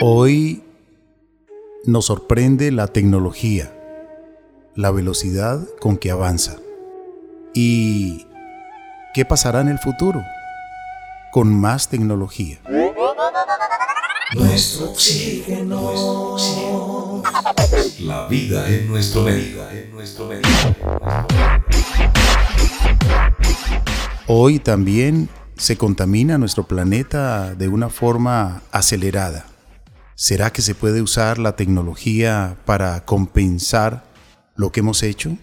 Hoy nos sorprende la tecnología, la velocidad con que avanza. ¿Y qué pasará en el futuro con más tecnología? Nuestro oxígeno. La vida en nuestro medio. En nuestro medio. Hoy también se contamina nuestro planeta de una forma acelerada. ¿Será que se puede usar la tecnología para compensar lo que hemos hecho?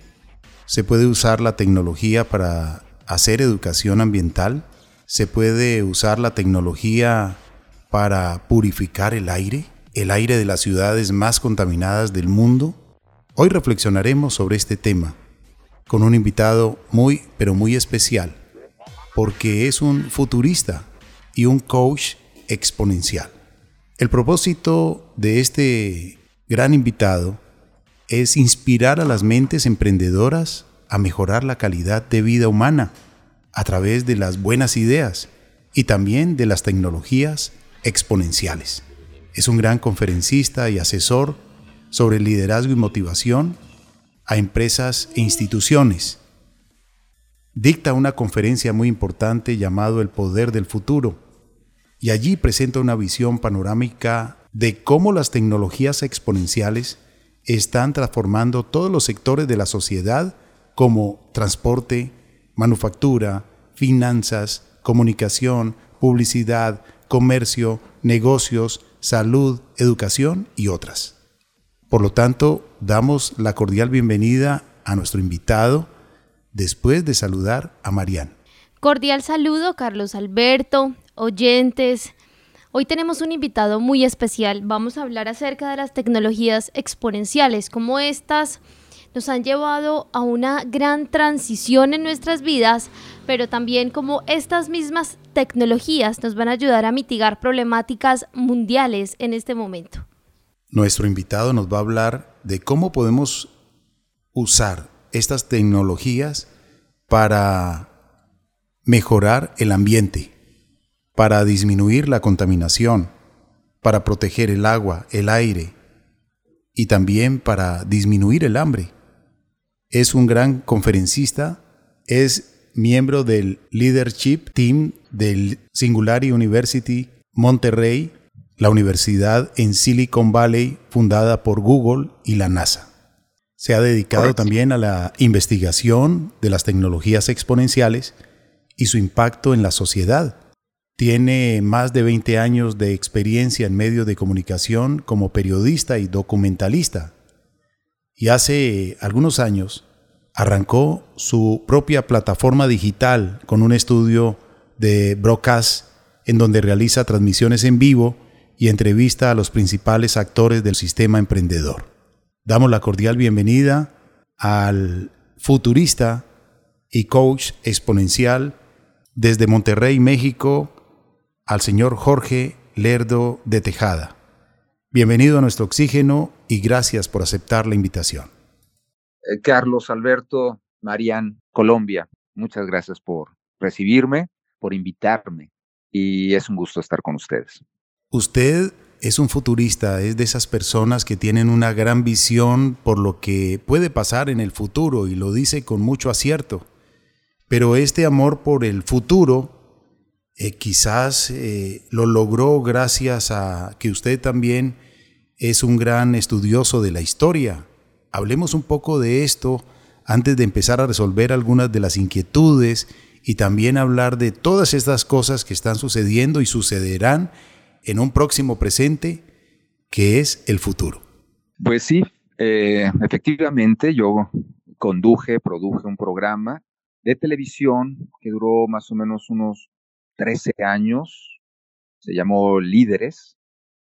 ¿Se puede usar la tecnología para hacer educación ambiental? ¿Se puede usar la tecnología para purificar el aire? ¿El aire de las ciudades más contaminadas del mundo? Hoy reflexionaremos sobre este tema con un invitado muy, pero muy especial porque es un futurista y un coach exponencial. El propósito de este gran invitado es inspirar a las mentes emprendedoras a mejorar la calidad de vida humana a través de las buenas ideas y también de las tecnologías exponenciales. Es un gran conferencista y asesor sobre liderazgo y motivación a empresas e instituciones dicta una conferencia muy importante llamado El Poder del Futuro, y allí presenta una visión panorámica de cómo las tecnologías exponenciales están transformando todos los sectores de la sociedad como transporte, manufactura, finanzas, comunicación, publicidad, comercio, negocios, salud, educación y otras. Por lo tanto, damos la cordial bienvenida a nuestro invitado, después de saludar a Marian. Cordial saludo, Carlos Alberto, oyentes. Hoy tenemos un invitado muy especial. Vamos a hablar acerca de las tecnologías exponenciales, cómo estas nos han llevado a una gran transición en nuestras vidas, pero también cómo estas mismas tecnologías nos van a ayudar a mitigar problemáticas mundiales en este momento. Nuestro invitado nos va a hablar de cómo podemos usar estas tecnologías para mejorar el ambiente, para disminuir la contaminación, para proteger el agua, el aire y también para disminuir el hambre. Es un gran conferencista, es miembro del Leadership Team del Singularity University Monterrey, la universidad en Silicon Valley fundada por Google y la NASA. Se ha dedicado también a la investigación de las tecnologías exponenciales y su impacto en la sociedad. Tiene más de 20 años de experiencia en medios de comunicación como periodista y documentalista. Y hace algunos años arrancó su propia plataforma digital con un estudio de broadcast en donde realiza transmisiones en vivo y entrevista a los principales actores del sistema emprendedor. Damos la cordial bienvenida al futurista y coach exponencial desde Monterrey, México, al señor Jorge Lerdo de Tejada. Bienvenido a nuestro oxígeno y gracias por aceptar la invitación. Eh, Carlos Alberto Marían, Colombia, muchas gracias por recibirme, por invitarme y es un gusto estar con ustedes. Usted es un futurista, es de esas personas que tienen una gran visión por lo que puede pasar en el futuro y lo dice con mucho acierto. Pero este amor por el futuro eh, quizás eh, lo logró gracias a que usted también es un gran estudioso de la historia. Hablemos un poco de esto antes de empezar a resolver algunas de las inquietudes y también hablar de todas estas cosas que están sucediendo y sucederán en un próximo presente que es el futuro. Pues sí, eh, efectivamente yo conduje, produje un programa de televisión que duró más o menos unos 13 años, se llamó Líderes,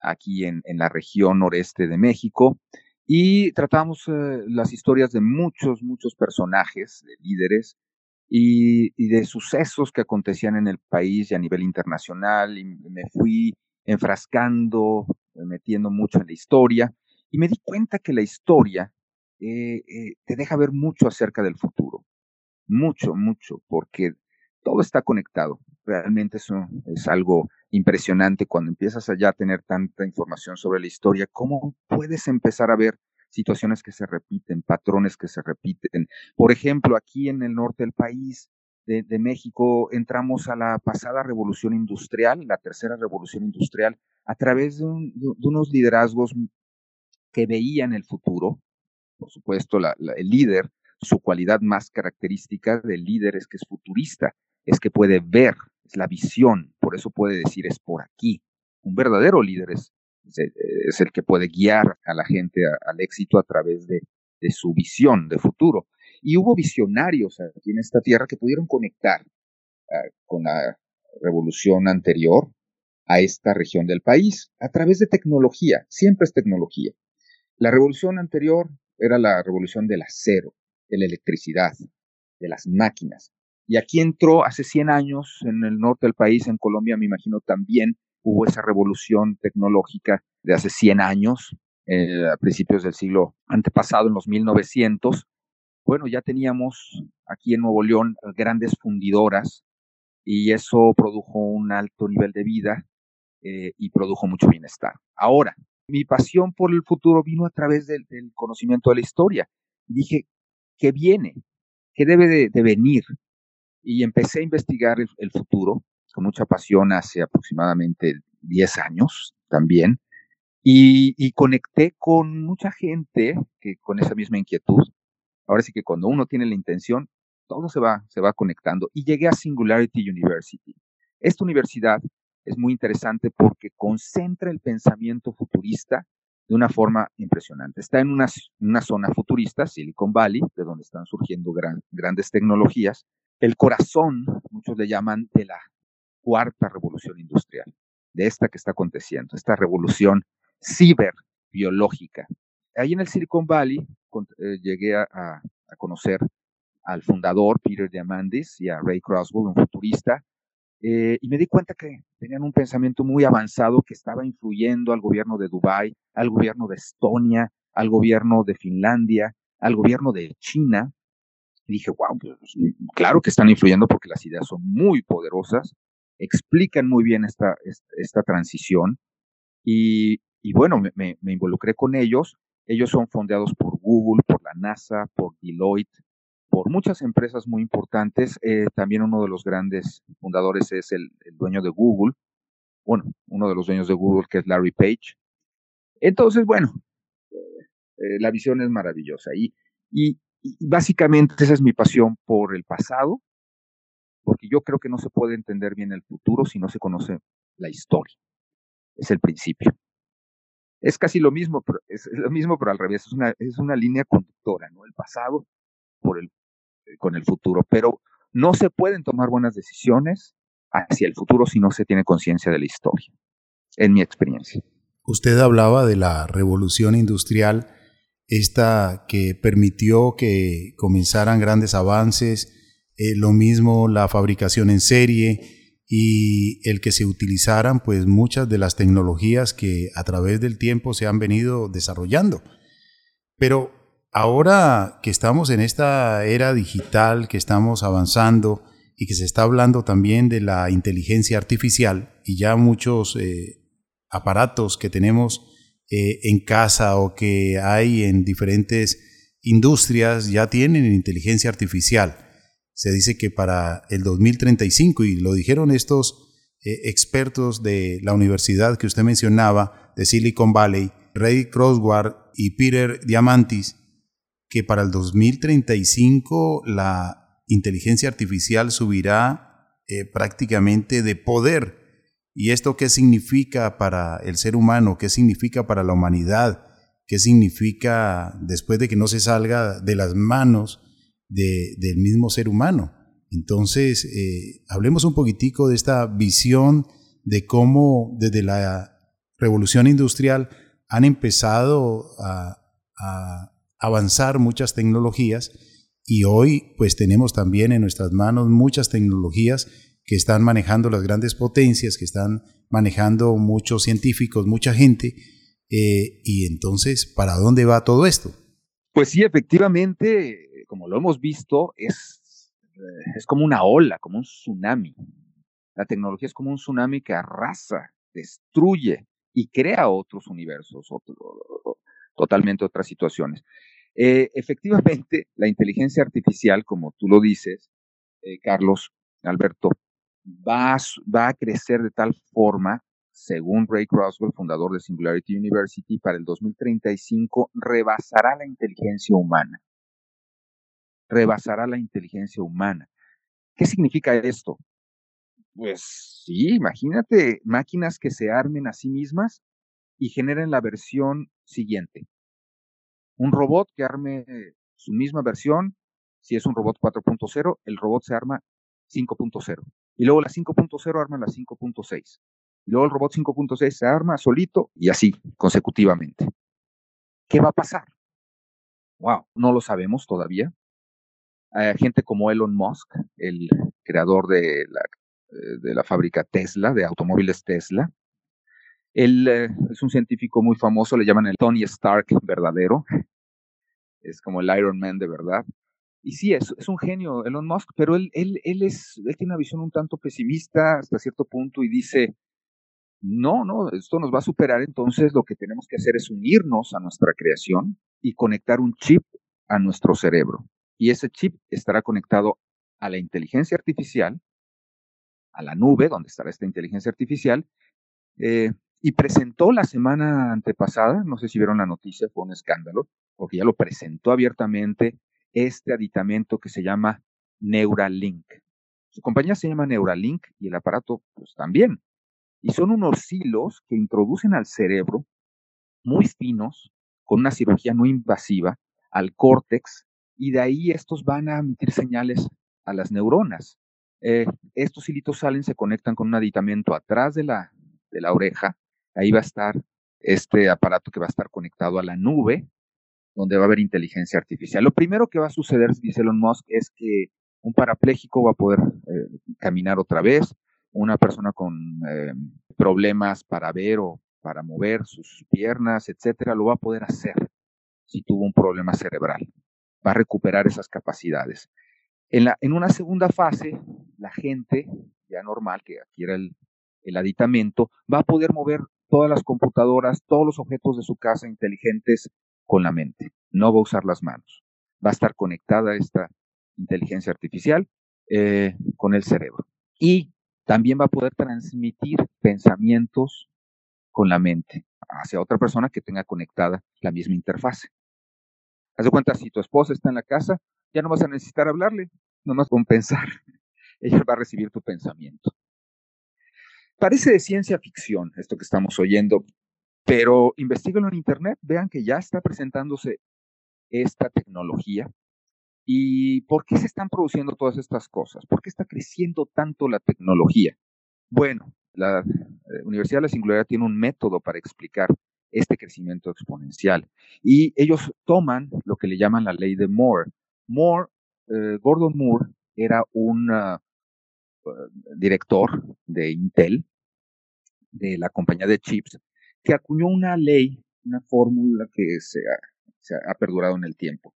aquí en, la región noreste de México, y tratamos eh, las historias de muchos, muchos personajes, de líderes, y, y, de sucesos que acontecían en el país y a nivel internacional, y me fui enfrascando, metiendo mucho en la historia, y me di cuenta que la historia eh, eh, te deja ver mucho acerca del futuro, mucho, mucho, porque todo está conectado. realmente eso es algo impresionante cuando empiezas allá a tener tanta información sobre la historia, cómo puedes empezar a ver situaciones que se repiten, patrones que se repiten. Por ejemplo, aquí en el norte del país, de, México, entramos a la pasada revolución industrial, la tercera revolución industrial, a través de, unos liderazgos que veían el futuro. Por supuesto, el líder, su cualidad más característica del líder es que es futurista, es que puede ver, es la visión, por eso puede decir es por aquí. Un verdadero líder es, es el que puede guiar a la gente al éxito a través de, de su visión de futuro. Y hubo visionarios aquí en esta tierra que pudieron conectar ah, con la revolución anterior a esta región del país a través de tecnología, siempre es tecnología. La revolución anterior era la revolución del acero, de la electricidad, de las máquinas. Y aquí entró hace 100 años en el norte del país, en Colombia, me imagino también hubo esa revolución tecnológica de hace 100 años, eh, a principios del siglo antepasado, en los 1900. Bueno, ya teníamos aquí en Nuevo León grandes fundidoras y eso produjo un alto nivel de vida eh, y produjo mucho bienestar. Ahora, mi pasión por el futuro vino a través del, conocimiento de la historia. Dije, ¿qué viene? ¿Qué debe de venir? y empecé a investigar el, futuro con mucha pasión hace aproximadamente 10 años también. Y, conecté con mucha gente que con esa misma inquietud. Ahora sí que cuando uno tiene la intención, todo se va, se va conectando. Y llegué a Singularity University. Esta universidad es muy interesante porque concentra el pensamiento futurista de una forma impresionante. Está en una, zona futurista, Silicon Valley, de donde están surgiendo grandes tecnologías, el corazón, muchos le llaman, de la cuarta revolución industrial, de esta que está aconteciendo, esta revolución ciberbiológica. Ahí en el Silicon Valley eh, llegué a, conocer al fundador Peter Diamandis y a Ray Crosswell, un futurista, eh, y me di cuenta que tenían un pensamiento muy avanzado que estaba influyendo al gobierno de Dubái, al gobierno de Estonia, al gobierno de Finlandia, al gobierno de China, y dije, wow, pues, claro que están influyendo porque las ideas son muy poderosas, explican muy bien esta, esta, transición. Y, bueno, me, involucré con ellos. Ellos son fondeados por Google, por la NASA, por Deloitte, por muchas empresas muy importantes. Eh, también uno de los grandes fundadores es el, dueño de Google. Bueno, uno de los dueños de Google que es Larry Page. Entonces, bueno, eh, la visión es maravillosa. Y, básicamente esa es mi pasión por el pasado, porque yo creo que no se puede entender bien el futuro si no se conoce la historia. Es el principio. Es casi lo mismo, pero es, lo mismo, pero al revés. Es una, es una línea conductora, ¿no? El pasado por el, eh, con el futuro. Pero no se pueden tomar buenas decisiones hacia el futuro si no se tiene conciencia de la historia, en mi experiencia. Usted hablaba de la revolución industrial esta que permitió que comenzaran grandes avances, eh, lo mismo la fabricación en serie y el que se utilizaran pues muchas de las tecnologías que a través del tiempo se han venido desarrollando. Pero ahora que estamos en esta era digital, que estamos avanzando y que se está hablando también de la inteligencia artificial y ya muchos eh, aparatos que tenemos eh, en casa o que hay en diferentes industrias ya tienen inteligencia artificial. Se dice que para el 2035, y lo dijeron estos eh, expertos de la universidad que usted mencionaba, de Silicon Valley, Ray Crossward y Peter Diamantis, que para el 2035 la inteligencia artificial subirá eh, prácticamente de poder ¿Y esto qué significa para el ser humano? ¿Qué significa para la humanidad? ¿Qué significa después de que no se salga de las manos del mismo ser humano? Entonces, eh, hablemos un poquitico de esta visión de cómo desde la revolución industrial han empezado a, avanzar muchas tecnologías y hoy pues tenemos también en nuestras manos muchas tecnologías que están manejando las grandes potencias, que están manejando muchos científicos, mucha gente. Eh, y entonces, ¿para dónde va todo esto? Pues sí, efectivamente, como lo hemos visto, es, es como una ola, como un tsunami. La tecnología es como un tsunami que arrasa, destruye y crea otros universos, totalmente otras situaciones. Eh, efectivamente, la inteligencia artificial, como tú lo dices, eh, Carlos, Alberto, va va a crecer de tal forma según Ray Crosswell, fundador de Singularity University, para el 2035 rebasará la inteligencia humana. Rebasará la inteligencia humana. ¿Qué significa esto? Pues sí, imagínate máquinas que se armen a sí mismas y generen la versión siguiente. Un robot que arme su misma versión, si es un robot 4.0, el robot se arma 5.0. Y luego la 5.0 arma la 5.6 luego el robot 5.6 se arma solito y así consecutivamente. ¿Qué va a pasar? Wow, no lo sabemos todavía. Gente como Elon Musk, el creador de la, eh, de la fábrica Tesla, de automóviles Tesla. Él eh, es un científico muy famoso, le llaman el Tony Stark verdadero. Es como el Iron Man de verdad. Y sí, es, es un genio Elon Musk, pero él, él, él, es, él tiene una visión un tanto pesimista hasta cierto punto y dice, no, no, esto nos va a superar, entonces lo que tenemos que hacer es unirnos a nuestra creación y conectar un chip a nuestro cerebro. Y ese chip estará conectado a la inteligencia artificial, a la nube donde estará esta inteligencia artificial, eh, y presentó la semana antepasada, no sé si vieron la noticia, fue un escándalo, porque ya lo presentó abiertamente este aditamento que se llama Neuralink. Su compañía se llama Neuralink y el aparato pues también. Y son unos hilos que introducen al cerebro muy finos, con una cirugía no invasiva, al córtex, y de ahí estos van a emitir señales a las neuronas. Eh, estos hilitos salen, se conectan con un aditamento atrás de la, de la oreja. Ahí va a estar este aparato que va a estar conectado a la nube, donde va a haber inteligencia artificial. Lo primero que va a suceder, dice Elon Musk, es que un parapléjico va a poder eh, caminar otra vez, una persona con eh, problemas para ver o para mover sus piernas, etcétera, lo va a poder hacer si tuvo un problema cerebral. Va a recuperar esas capacidades. En, una segunda fase, la gente ya normal que adquiera el, el aditamento va a poder mover todas las computadoras, todos los objetos de su casa inteligentes con la mente. No va a usar las manos. Va a estar conectada esta inteligencia artificial eh, con el cerebro. Y también va a poder transmitir pensamientos con la mente hacia otra persona que tenga conectada la misma interfase. Haz de cuenta, si tu esposa está en la casa, ya no vas a necesitar hablarle, nomás con pensar. Ella va a recibir tu pensamiento. Parece de ciencia ficción esto que estamos oyendo, pero investiguenlo en Internet, vean que ya está presentándose esta tecnología ¿Y por qué se están produciendo todas estas cosas? ¿Por qué está creciendo tanto la tecnología? Bueno, la eh, Universidad de la Singularidad tiene un método para explicar este crecimiento exponencial. Y ellos toman lo que le llaman la ley de Moore. Moore, eh, Gordon Moore era un uh, director de Intel, de la compañía de chips, que acuñó una ley, una fórmula que se ha perdurado en el tiempo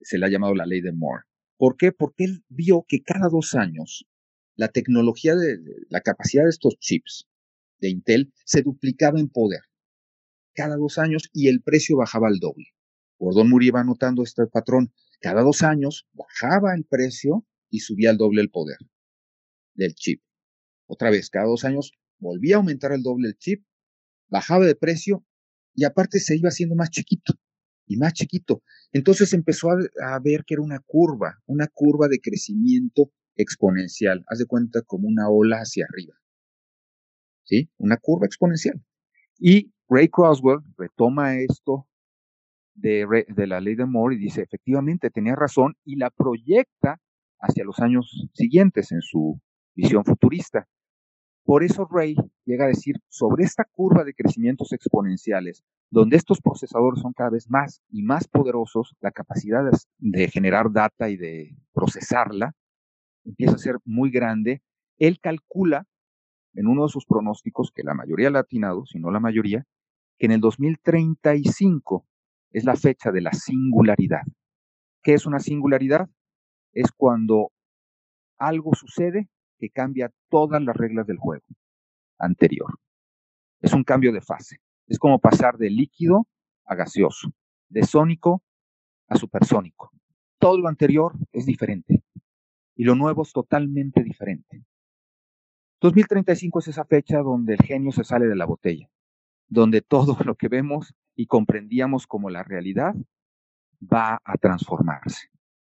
se le ha llamado la ley de Moore. ¿Por qué? Porque él vio que cada dos años la tecnología de, la capacidad de estos chips de Intel se duplicaba en poder. Cada dos años y el precio bajaba al doble. Gordon Moore iba notando este patrón. Cada dos años bajaba el precio y subía al doble el poder del chip. Otra vez, cada dos años volvía a aumentar el doble el chip, bajaba de precio y aparte se iba haciendo más chiquito y más chiquito. Entonces empezó a, ver que era una curva, una curva de crecimiento exponencial. Haz de cuenta como una ola hacia arriba. ¿Sí? Una curva exponencial. Y Ray Croswell retoma esto de, de, la ley de Moore y dice, efectivamente, tenía razón y la proyecta hacia los años siguientes en su visión futurista. Por eso Ray llega a decir, sobre esta curva de crecimientos exponenciales, donde estos procesadores son cada vez más y más poderosos, la capacidad de generar data y de procesarla empieza a ser muy grande. Él calcula en uno de sus pronósticos, que la mayoría ha atinado, si no la mayoría, que en el 2035 es la fecha de la singularidad. ¿Qué es una singularidad? Es cuando algo sucede que cambia todas las reglas del juego anterior. Es un cambio de fase. Es como pasar de líquido a gaseoso, de sónico a supersónico. Todo lo anterior es diferente y lo nuevo es totalmente diferente. 2035 es esa fecha donde el genio se sale de la botella, donde todo lo que vemos y comprendíamos como la realidad va a transformarse.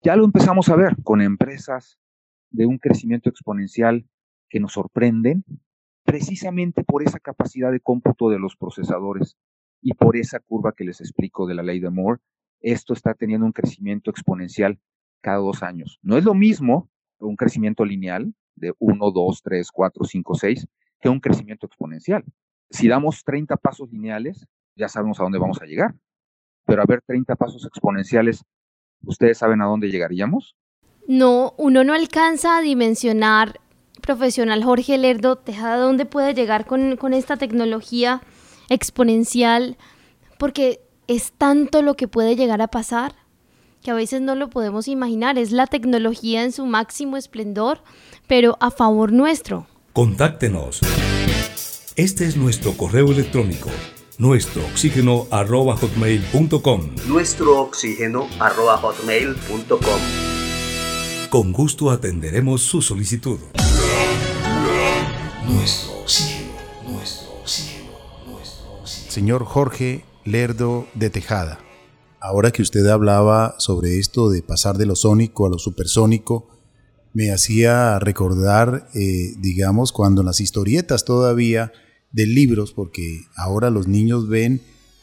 Ya lo empezamos a ver con empresas de un crecimiento exponencial que nos sorprenden precisamente por esa capacidad de cómputo de los procesadores y por esa curva que les explico de la ley de Moore. Esto está teniendo un crecimiento exponencial cada dos años. No es lo mismo un crecimiento lineal de 1, 2, 3, 4, 5, 6 que un crecimiento exponencial. Si damos 30 pasos lineales, ya sabemos a dónde vamos a llegar. Pero a ver 30 pasos exponenciales, ¿ustedes saben a dónde llegaríamos? No, uno no alcanza a dimensionar, profesional Jorge Lerdo Tejada, dónde puede llegar con, con esta tecnología exponencial, porque es tanto lo que puede llegar a pasar que a veces no lo podemos imaginar. Es la tecnología en su máximo esplendor, pero a favor nuestro. Contáctenos. Este es nuestro correo electrónico nuestro oxígeno arroba hotmail.com. Nuestro oxígeno arroba hotmail.com. Con gusto atenderemos su solicitud. Nuestro oxígeno, nuestro oxígeno, nuestro oxígeno. Señor Jorge Lerdo de Tejada, ahora que usted hablaba sobre esto de pasar de lo sónico a lo supersónico, me hacía recordar, eh, digamos, cuando las historietas todavía de libros, porque ahora los niños ven,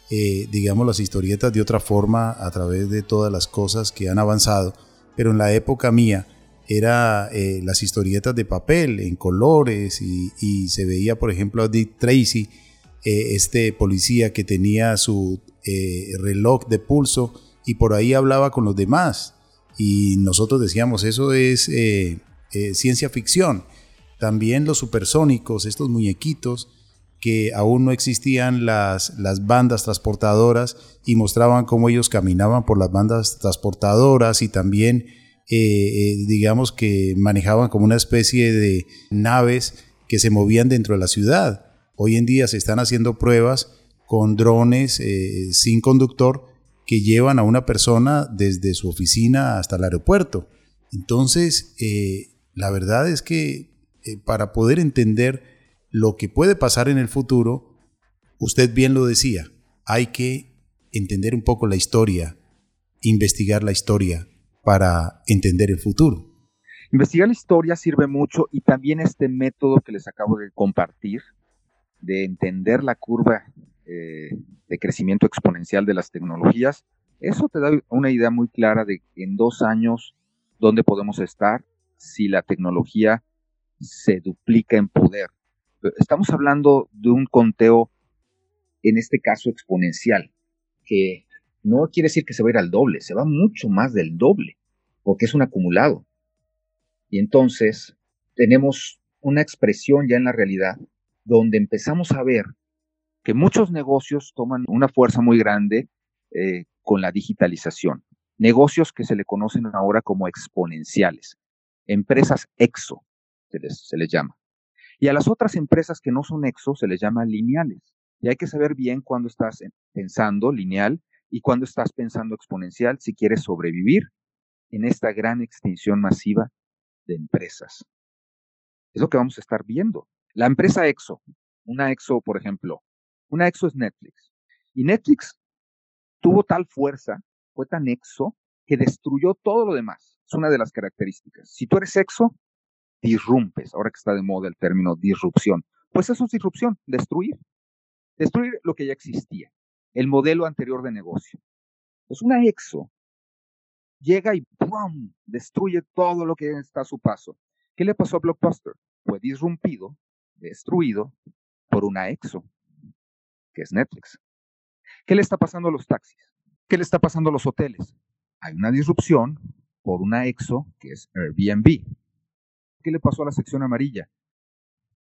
eh, digamos, las historietas de otra forma a través de todas las cosas que han avanzado, pero en la época mía era eh, las historietas de papel, en colores, y, se veía, por ejemplo, a Dick Tracy, eh, este policía que tenía su reloj de pulso y por ahí hablaba con los demás. Y nosotros decíamos, eso es ciencia ficción. También los supersónicos, estos muñequitos, que aún no existían las, las bandas transportadoras y mostraban cómo ellos caminaban por las bandas transportadoras y también, eh, eh, digamos que manejaban como una especie de naves que se movían dentro de la ciudad. Hoy en día se están haciendo pruebas con drones eh, sin conductor que llevan a una persona desde su oficina hasta el aeropuerto. Entonces, la verdad es que para poder entender lo que puede pasar en el futuro, usted bien lo decía, hay que entender un poco la historia, investigar la historia para entender el futuro. Investigar la historia sirve mucho y también este método que les acabo de compartir, de entender la curva eh, de crecimiento exponencial de las tecnologías, eso te da una idea muy clara de en dos años dónde podemos estar si la tecnología se duplica en poder. Estamos hablando de un conteo, en este caso exponencial, que no quiere decir que se va a ir al doble, se va mucho más del doble, porque es un acumulado. Y entonces tenemos una expresión ya en la realidad donde empezamos a ver que muchos negocios toman una fuerza muy grande eh, con la digitalización. Negocios que se le conocen ahora como exponenciales. Empresas EXO, se les llama. Y a las otras empresas que no son EXO se les llama lineales. Y hay que saber bien cuándo estás pensando lineal y cuándo estás pensando exponencial si quieres sobrevivir en esta gran extinción masiva de empresas. Es lo que vamos a estar viendo. La empresa EXO, una EXO, por ejemplo, una EXO es Netflix. Y Netflix tuvo tal fuerza, fue tan EXO, que destruyó todo lo demás. Es una de las características. Si tú eres EXO, disrumpes, ahora que está de moda el término disrupción. Pues eso es disrupción, destruir. Destruir lo que ya existía, el modelo anterior de negocio. Pues una exo llega y ¡pum! destruye todo lo que está a su paso. ¿Qué le pasó a Blockbuster? Fue disrumpido, destruido por una exo, que es Netflix. ¿Qué le está pasando a los taxis? ¿Qué le está pasando a los hoteles? Hay una disrupción por una exo, que es Airbnb. ¿Qué le pasó a la sección amarilla?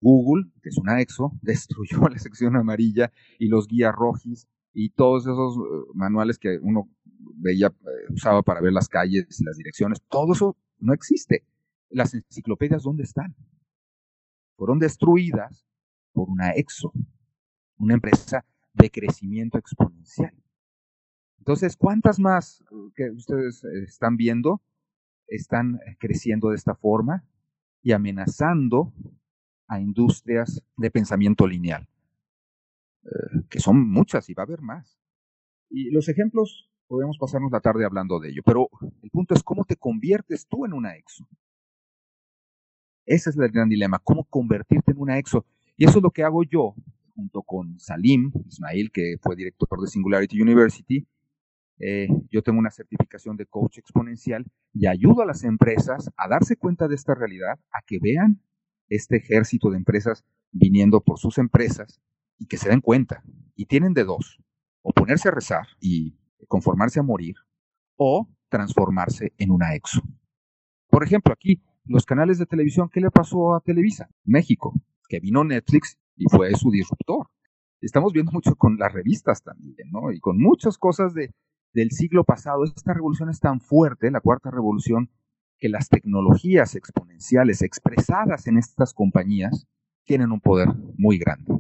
Google, que es una EXO, destruyó la sección amarilla y los guías rojis y todos esos eh, manuales que uno veía, eh, usaba para ver las calles y las direcciones. Todo eso no existe. Las enciclopedias, ¿dónde están? fueron destruidas por una EXO, una empresa de crecimiento exponencial. Entonces, ¿cuántas más que ustedes están viendo están creciendo de esta forma y amenazando a industrias de pensamiento lineal? Eh, que son muchas y va a haber más. Y los ejemplos, podemos pasarnos la tarde hablando de ello, pero el punto es cómo te conviertes tú en una EXO. Ese es el gran dilema, cómo convertirte en una EXO. Y eso es lo que hago yo, junto con Salim Ismail, que fue director de Singularity University. Eh, yo tengo una certificación de coach exponencial y ayudo a las empresas a darse cuenta de esta realidad, a que vean este ejército de empresas viniendo por sus empresas y que se den cuenta. Y tienen de dos, o ponerse a rezar y conformarse a morir, o transformarse en una exo. Por ejemplo, aquí, los canales de televisión, ¿qué le pasó a Televisa? México, que vino Netflix y fue su disruptor. Estamos viendo mucho con las revistas también, ¿no? Y con muchas cosas de, del siglo pasado. Esta revolución es tan fuerte, la cuarta revolución, que las tecnologías exponenciales expresadas en estas compañías tienen un poder muy grande.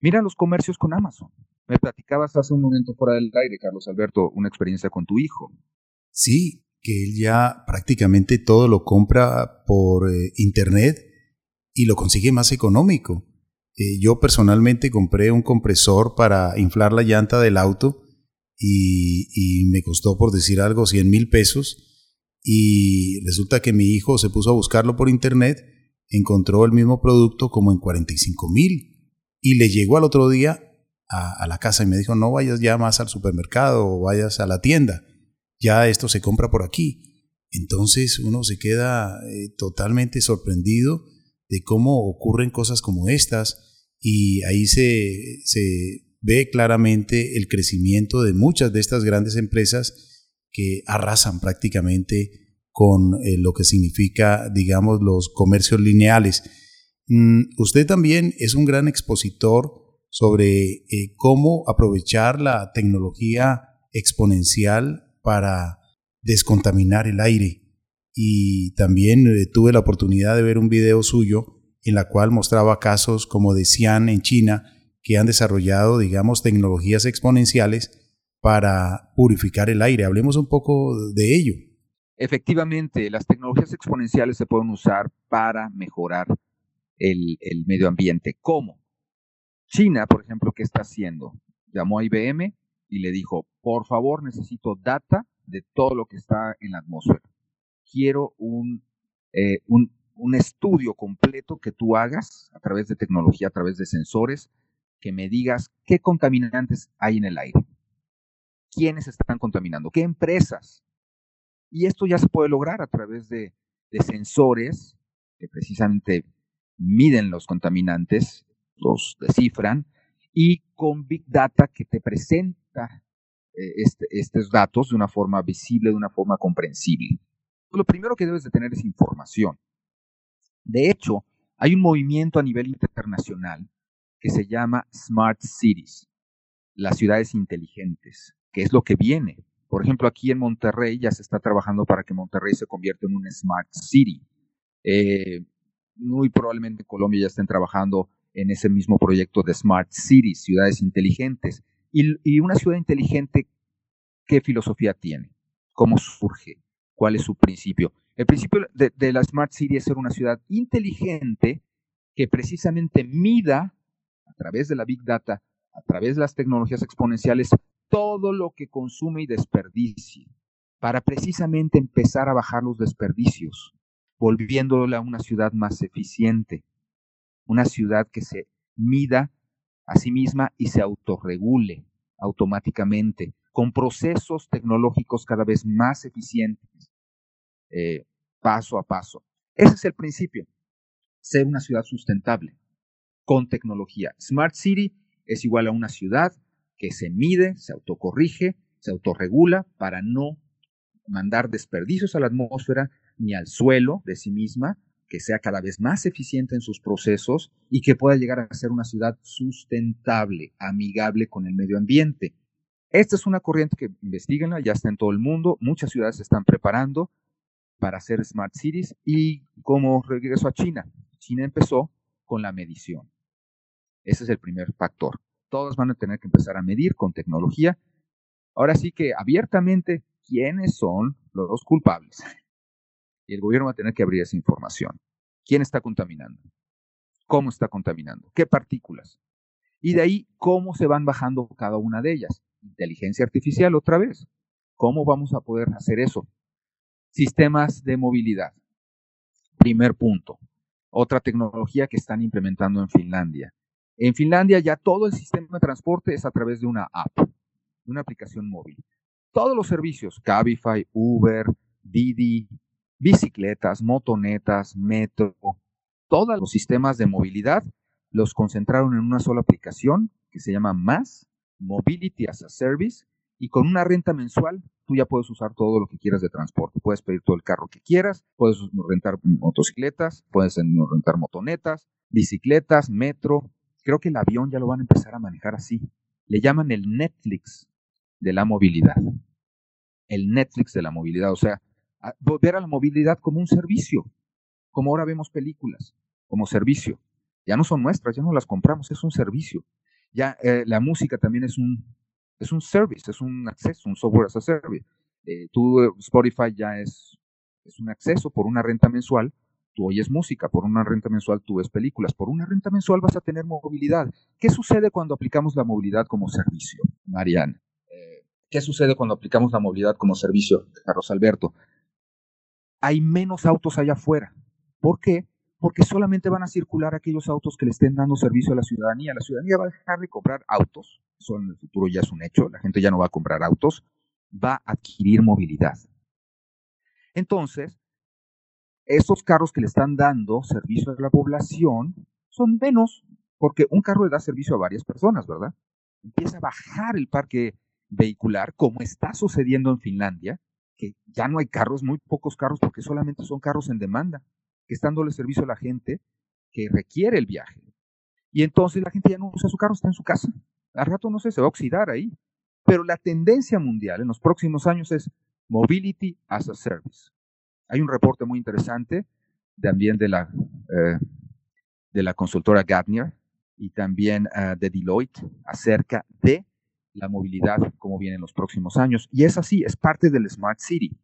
Mira los comercios con Amazon. Me platicabas hace un momento fuera del aire, Carlos Alberto, una experiencia con tu hijo. Sí, que él ya prácticamente todo lo compra por eh, internet y lo consigue más económico. Eh, yo personalmente compré un compresor para inflar la llanta del auto y, me costó, por decir algo, 100 mil pesos. Y resulta que mi hijo se puso a buscarlo por internet, encontró el mismo producto como en 45 mil y le llegó al otro día a, la casa y me dijo, no vayas ya más al supermercado o vayas a la tienda, ya esto se compra por aquí. Entonces uno se queda eh, totalmente sorprendido de cómo ocurren cosas como estas y ahí se, ve claramente el crecimiento de muchas de estas grandes empresas que arrasan prácticamente con eh, lo que significa, digamos, los comercios lineales Mm, usted también es un gran expositor sobre eh, cómo aprovechar la tecnología exponencial para descontaminar el aire. Y también eh, tuve la oportunidad de ver un video suyo en la cual mostraba casos como de Xi'an en China que han desarrollado, digamos, tecnologías exponenciales para purificar el aire. Hablemos un poco de ello. Efectivamente, las tecnologías exponenciales se pueden usar para mejorar el, medio ambiente. ¿Cómo? China, por ejemplo, ¿qué está haciendo? Llamó a IBM y le dijo, por favor, necesito data de todo lo que está en la atmósfera. Quiero un, eh, un, un, estudio completo que tú hagas a través de tecnología, a través de sensores, que me digas qué contaminantes hay en el aire, quiénes están contaminando, qué empresas. Y esto ya se puede lograr a través de, de sensores que precisamente miden los contaminantes, los descifran, y con Big Data que te presenta eh, este, estos datos de una forma visible, de una forma comprensible. Lo primero que debes de tener es información. De hecho, hay un movimiento a nivel internacional que se llama Smart Cities, las ciudades inteligentes, que es lo que viene. Por ejemplo, aquí en Monterrey ya se está trabajando para que Monterrey se convierta en una Smart City. Eh, muy probablemente Colombia ya estén trabajando en ese mismo proyecto de Smart Cities, ciudades inteligentes. Y, una ciudad inteligente, ¿qué filosofía tiene? ¿Cómo surge? ¿Cuál es su principio? El principio de, de la Smart City es ser una ciudad inteligente que precisamente mida través de la Big Data, a través de las tecnologías exponenciales, todo lo que consume y desperdicie, para precisamente empezar a bajar los desperdicios volviéndola una ciudad más eficiente, una ciudad que se mida a sí misma y se autorregule automáticamente, con procesos tecnológicos cada vez más eficientes, eh, paso a paso. Ese es el principio, ser una ciudad sustentable, con tecnología. Smart City es igual a una ciudad que se mide, se autocorrige, se autorregula para no mandar desperdicios a la atmósfera ni al suelo de sí misma, que sea cada vez más eficiente en sus procesos y que pueda llegar a ser una ciudad sustentable, amigable con el medio ambiente. Esta es una corriente que investiguenla, ya está en todo el mundo, muchas ciudades se están preparando para hacer smart cities y como regreso a China, China empezó con la medición. Ese es el primer factor. Todas van a tener que empezar a medir con tecnología. Ahora sí que abiertamente, ¿quiénes son los culpables? Y el gobierno va a tener que abrir esa información. ¿Quién está contaminando? ¿Cómo está contaminando? ¿Qué partículas? Y de ahí, ¿cómo se van bajando cada una de ellas? Inteligencia artificial otra vez. ¿Cómo vamos a poder hacer eso? Sistemas de movilidad. Primer punto. Otra tecnología que están implementando en Finlandia. En Finlandia ya todo el sistema de transporte es a través de una app, una aplicación móvil. Todos los servicios, Cabify, Uber, Didi, bicicletas, motonetas, metro, todos los sistemas de movilidad los concentraron en una sola aplicación que se llama MAS, Mobility as a Service, y con una renta mensual tú ya puedes usar todo lo que quieras de transporte. Puedes pedir todo el carro que quieras, puedes rentar motocicletas, puedes rentar motonetas, bicicletas, metro. Creo que el avión ya lo van a empezar a manejar así. Le llaman el Netflix de la movilidad. El Netflix de la movilidad, o sea, ver a la movilidad como un servicio, como ahora vemos películas, como servicio. Ya no son nuestras, ya no las compramos, es un servicio. Ya eh, la música también es un es un service, es un acceso, un software as a service. Eh, tú, Spotify ya es, es un acceso por una renta mensual, tú oyes música, por una renta mensual tú ves películas, por una renta mensual vas a tener movilidad. ¿Qué sucede cuando aplicamos la movilidad como servicio, Mariana? Eh, ¿Qué sucede cuando aplicamos la movilidad como servicio, Carlos Alberto? Hay menos autos allá afuera. ¿Por qué? porque solamente van a circular aquellos autos que le estén dando servicio a la ciudadanía. La ciudadanía va a dejar de comprar autos, eso en el futuro ya es un hecho, la gente ya no va a comprar autos, va a adquirir movilidad. Entonces, esos carros que le están dando servicio a la población son menos, porque un carro le da servicio a varias personas, ¿verdad? Empieza a bajar el parque vehicular, como está sucediendo en Finlandia, que ya no hay carros, muy pocos carros, porque solamente son carros en demanda que están dándole servicio a la gente que requiere el viaje. Y entonces la gente ya no usa su carro, está en su casa. Al rato no sé, se va a oxidar ahí. Pero la tendencia mundial en los próximos años es Mobility as a Service. Hay un reporte muy interesante también de la, eh, de la consultora Gartner y también eh, de Deloitte acerca de la movilidad como viene en los próximos años. Y es así, es parte del Smart City.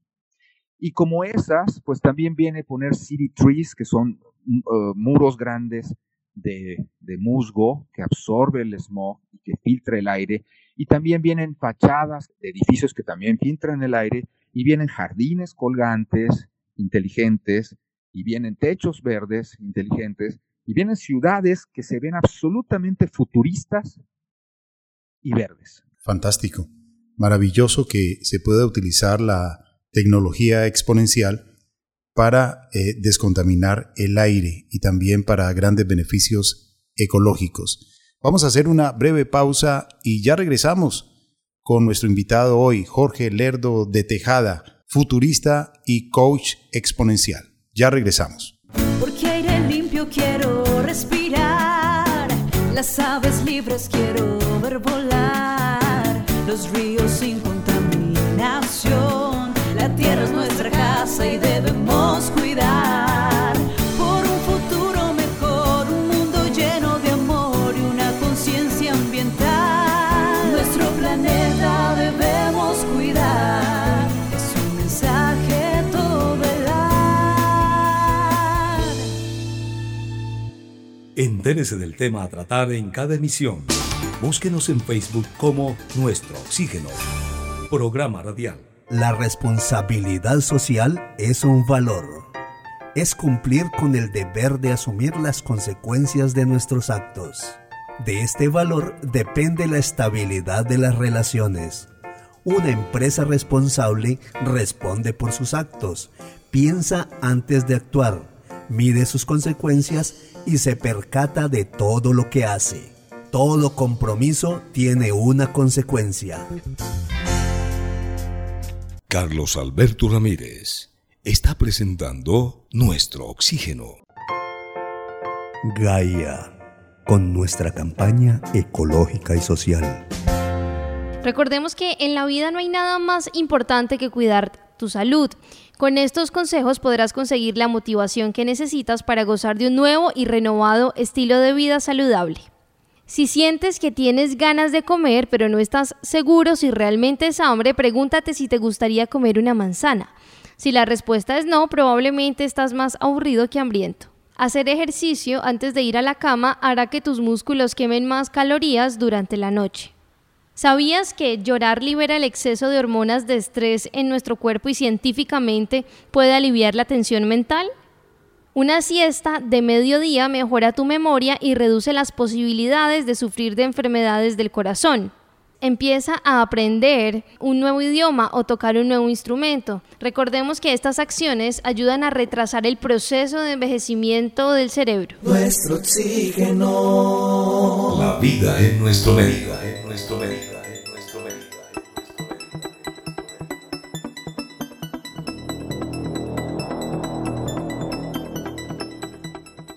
Y como esas, pues también viene poner city trees, que son uh, muros grandes de, musgo que absorbe el smog y que filtra el aire. Y también vienen fachadas de edificios que también filtran el aire. Y vienen jardines colgantes, inteligentes. Y vienen techos verdes, inteligentes. Y vienen ciudades que se ven absolutamente futuristas y verdes. Fantástico. Maravilloso que se pueda utilizar la tecnología exponencial para eh, descontaminar el aire y también para grandes beneficios ecológicos. Vamos a hacer una breve pausa y ya regresamos con nuestro invitado hoy, Jorge Lerdo de Tejada, futurista y coach exponencial. Ya regresamos. Porque aire limpio quiero respirar, las aves libres quiero ver volar, los ríos sin contaminación la tierra es nuestra casa y debemos cuidar Entérese del tema a tratar en cada emisión. Búsquenos en Facebook como Nuestro Oxígeno. Programa radial. La responsabilidad social es un valor. Es cumplir con el deber de asumir las consecuencias de nuestros actos. De este valor depende la estabilidad de las relaciones. Una empresa responsable responde por sus actos, piensa antes de actuar, mide sus consecuencias y se percata de todo lo que hace. Todo compromiso tiene una consecuencia. Carlos Alberto Ramírez está presentando Nuestro Oxígeno. Gaia, con nuestra campaña ecológica y social. Recordemos que en la vida no hay nada más importante que cuidar tu salud. Con estos consejos podrás conseguir la motivación que necesitas para gozar de un nuevo y renovado estilo de vida saludable. Si sientes que tienes ganas de comer pero no estás seguro si realmente es hambre, pregúntate si te gustaría comer una manzana. Si la respuesta es no, probablemente estás más aburrido que hambriento. Hacer ejercicio antes de ir a la cama hará que tus músculos quemen más calorías durante la noche. ¿Sabías que llorar libera el exceso de hormonas de estrés en nuestro cuerpo y científicamente puede aliviar la tensión mental? Una siesta de mediodía mejora tu memoria y reduce las posibilidades de sufrir de enfermedades del corazón. Empieza a aprender un nuevo idioma o tocar un nuevo instrumento. Recordemos que estas acciones ayudan a retrasar el proceso de envejecimiento del cerebro. Nuestro oxígeno. La vida en nuestro medio. En nuestro medio.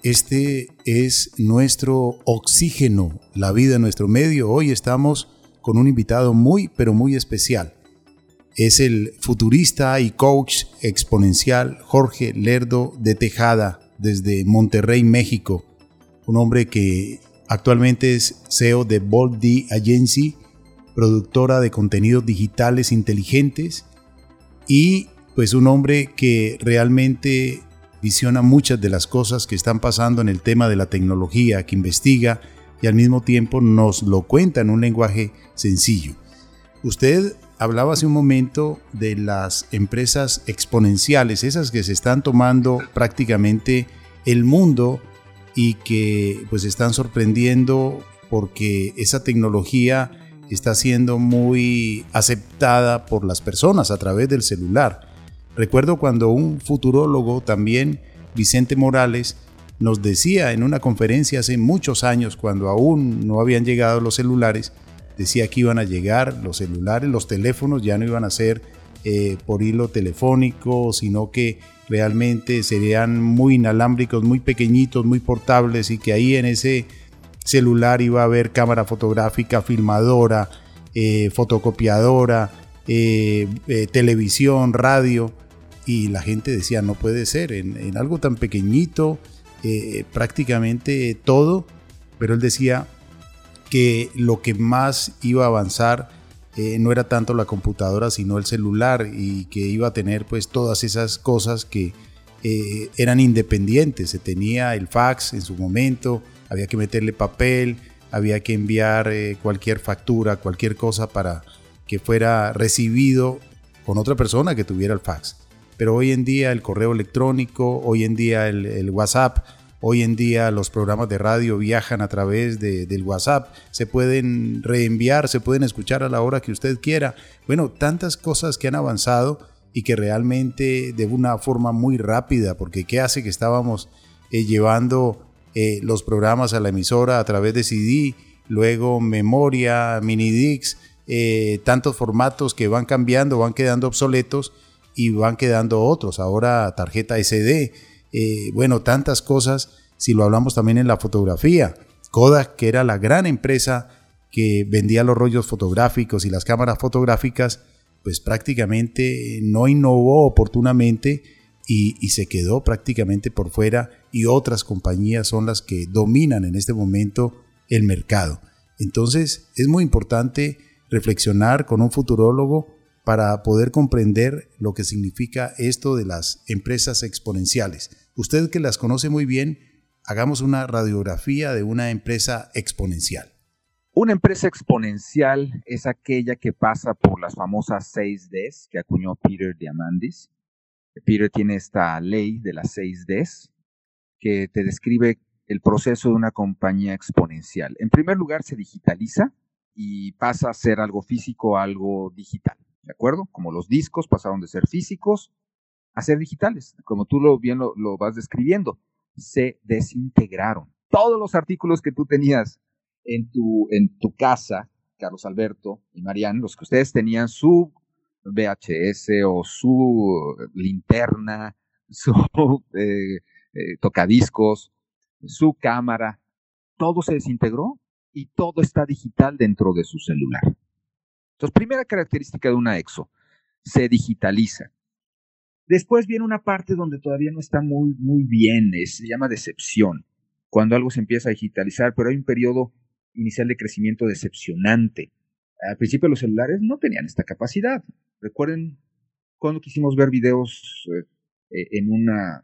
Este es nuestro oxígeno, la vida en nuestro medio. Hoy estamos con un invitado muy, pero muy especial. Es el futurista y coach exponencial Jorge Lerdo de Tejada, desde Monterrey, México. Un hombre que actualmente es CEO de Bold D Agency, productora de contenidos digitales inteligentes y pues un hombre que realmente visiona muchas de las cosas que están pasando en el tema de la tecnología, que investiga y al mismo tiempo nos lo cuenta en un lenguaje sencillo. Usted hablaba hace un momento de las empresas exponenciales, esas que se están tomando prácticamente el mundo y que pues están sorprendiendo porque esa tecnología está siendo muy aceptada por las personas a través del celular. Recuerdo cuando un futurólogo también, Vicente Morales, nos decía en una conferencia hace muchos años, cuando aún no habían llegado los celulares, decía que iban a llegar los celulares, los teléfonos ya no iban a ser eh, por hilo telefónico, sino que realmente serían muy inalámbricos, muy pequeñitos, muy portables y que ahí en ese celular iba a haber cámara fotográfica, filmadora, eh, fotocopiadora, eh, televisión, radio y la gente decía, no puede ser, en, algo tan pequeñito, eh, prácticamente todo, pero él decía que lo que más iba a avanzar eh, no era tanto la computadora, sino el celular y que iba a tener pues todas esas cosas que eh, eran independientes. Se tenía el fax en su momento, había que meterle papel, había que enviar cualquier factura, cualquier cosa para que fuera recibido con otra persona que tuviera el fax. Pero hoy en día el correo electrónico, hoy en día el, WhatsApp, hoy en día los programas de radio viajan a través del WhatsApp, se pueden reenviar, se pueden escuchar a la hora que usted quiera. Bueno, tantas cosas que han avanzado y que realmente de una forma muy rápida, porque ¿qué hace que estábamos eh, llevando eh, los programas a la emisora a través de CD, luego memoria, mini discs, eh, tantos formatos que van cambiando, van quedando obsoletos y van quedando otros. Ahora tarjeta SD, eh, bueno, tantas cosas. Si lo hablamos también en la fotografía, Kodak, que era la gran empresa que vendía los rollos fotográficos y las cámaras fotográficas, pues prácticamente no innovó oportunamente y, y, se quedó prácticamente por fuera y otras compañías son las que dominan en este momento el mercado. Entonces es muy importante reflexionar con un futurólogo para poder comprender lo que significa esto de las empresas exponenciales. Usted que las conoce muy bien, hagamos una radiografía de una empresa exponencial. Una empresa exponencial es aquella que pasa por las famosas 6 Ds que acuñó Peter Diamandis. Peter tiene esta ley de las 6 Ds que te describe el proceso de una compañía exponencial. En primer lugar, se digitaliza y pasa a ser algo físico algo digital. ¿de acuerdo? Como los discos pasaron de ser físicos a ser digitales, como tú lo bien lo, vas describiendo, se desintegraron. Todos los artículos que tú tenías en tu, en tu casa, Carlos Alberto y Marian, los que ustedes tenían su VHS o su linterna, su eh, eh, tocadiscos, su cámara, todo se desintegró y todo está digital dentro de su celular. Entonces, primera característica de una EXO, se digitaliza. Después viene una parte donde todavía no está muy, muy bien, se llama decepción, cuando algo se empieza a digitalizar, pero hay un periodo inicial de crecimiento decepcionante. Al principio los celulares no tenían esta capacidad. Recuerden cuando quisimos ver videos eh, eh, en, una,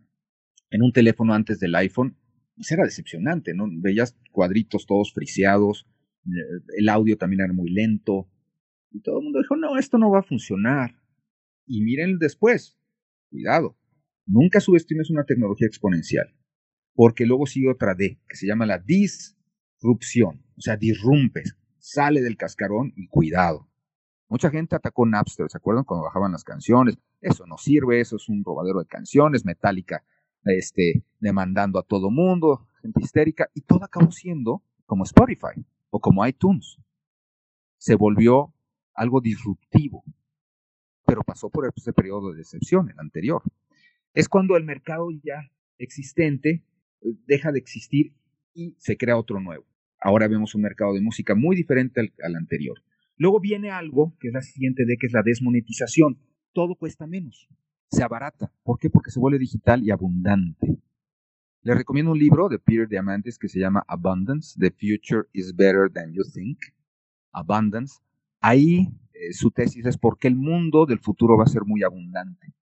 en un teléfono antes del iPhone, pues era decepcionante, ¿no? Veías cuadritos todos friseados, eh, el audio también era muy lento, y todo el mundo dijo, no, esto no va a funcionar. Y miren después, cuidado, nunca subestimes una tecnología exponencial, porque luego sigue otra D, que se llama la disrupción, o sea, disrumpes, sale del cascarón y cuidado. Mucha gente atacó Napster, ¿se acuerdan cuando bajaban las canciones? Eso no sirve, eso es un robadero de canciones, Metallica este, demandando a todo mundo, gente histérica, y todo acabó siendo como Spotify o como iTunes. Se volvió algo disruptivo, pero pasó por ese periodo de decepción, el anterior. Es cuando el mercado ya existente eh, deja de existir y se crea otro nuevo. Ahora vemos un mercado de música muy diferente al, anterior. Luego viene algo, que es la siguiente D, que es la desmonetización. Todo cuesta menos, se abarata. ¿Por qué? Porque se vuelve digital y abundante. Les recomiendo un libro de Peter Diamantes que se llama Abundance, The Future is Better Than You Think. Abundance. Ahí eh, su tesis es por qué el mundo del futuro va a ser muy abundante.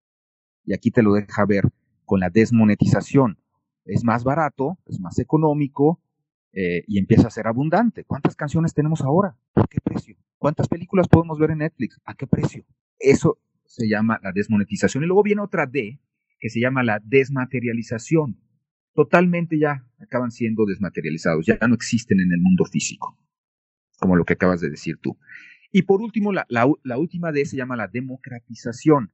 Y aquí te lo deja ver con la desmonetización. Es más barato, es más económico eh, y empieza a ser abundante. ¿Cuántas canciones tenemos ahora? ¿Por qué precio? ¿Cuántas películas podemos ver en Netflix? ¿A qué precio? Eso se llama la desmonetización. Y luego viene otra D, que se llama la desmaterialización. Totalmente ya acaban siendo desmaterializados, ya no existen en el mundo físico, como lo que acabas de decir tú. Y por último, la, última D se llama la democratización.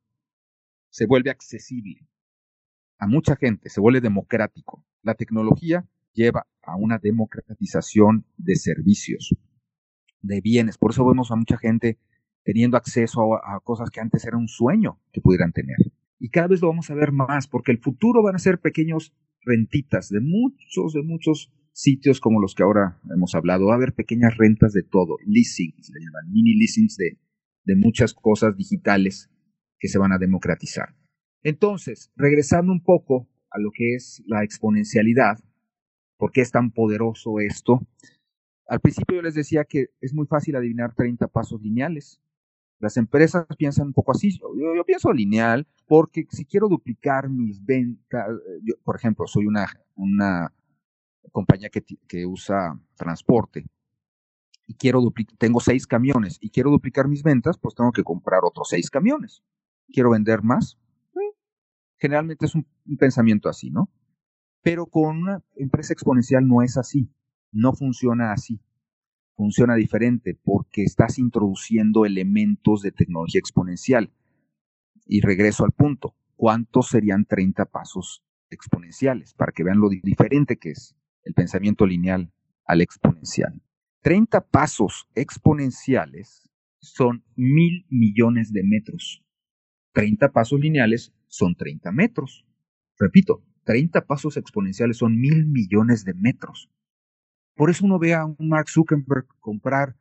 Se vuelve accesible a mucha gente, se vuelve democrático. La tecnología lleva a una democratización de servicios, de bienes. Por eso vemos a mucha gente teniendo acceso a, cosas que antes era un sueño que pudieran tener. Y cada vez lo vamos a ver más, porque el futuro van a ser pequeños rentitas de muchos, de muchos sitios como los que ahora hemos hablado. Va a haber pequeñas rentas de todo, leasings, le llaman, mini leasings de, de muchas cosas digitales que se van a democratizar. Entonces, regresando un poco a lo que es la exponencialidad, ¿por qué es tan poderoso esto? Al principio yo les decía que es muy fácil adivinar 30 pasos lineales. Las empresas piensan un poco así. Yo, pienso lineal porque si quiero duplicar mis ventas, por ejemplo, soy una, una compañía que, que usa transporte y quiero duplicar, tengo seis camiones y quiero duplicar mis ventas, pues tengo que comprar otros seis camiones. Quiero vender más. Eh, generalmente es un, un pensamiento así, ¿no? Pero con una empresa exponencial no es así, no funciona así. Funciona diferente porque estás introduciendo elementos de tecnología exponencial. Y regreso al punto, ¿cuántos serían 30 pasos exponenciales? Para que vean lo diferente que es el pensamiento lineal al exponencial. 30 pasos exponenciales son mil millones de metros. 30 pasos lineales son 30 metros. Repito, 30 pasos exponenciales son mil millones de metros. Por eso uno ve a un Mark Zuckerberg comprar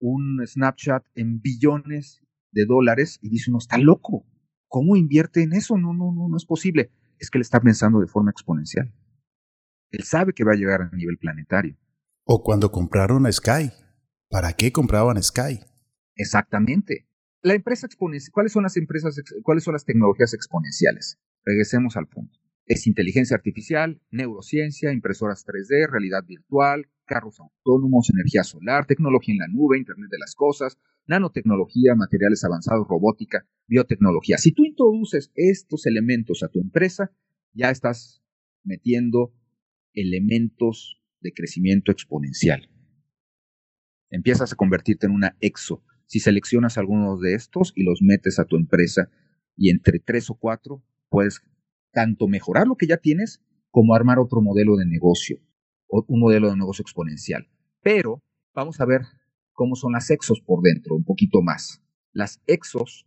un Snapchat en billones de dólares y dice uno, está loco. ¿Cómo invierte en eso? No, no, no, no es posible. Es que él está pensando de forma exponencial. Él sabe que va a llegar a nivel planetario. O cuando compraron a Sky. ¿Para qué compraban Sky? Exactamente. La empresa exponencial, ¿cuáles son las empresas, cuáles son las tecnologías exponenciales? Regresemos al punto. Es inteligencia artificial, neurociencia, impresoras 3D, realidad virtual, carros autónomos, energía solar, tecnología en la nube, Internet de las Cosas, nanotecnología, materiales avanzados, robótica, biotecnología. Si tú introduces estos elementos a tu empresa, ya estás metiendo elementos de crecimiento exponencial. Empiezas a convertirte en una exo. Si seleccionas algunos de estos y los metes a tu empresa y entre tres o cuatro puedes tanto mejorar lo que ya tienes como armar otro modelo de negocio, un modelo de negocio exponencial. Pero vamos a ver cómo son las exos por dentro, un poquito más. Las exos,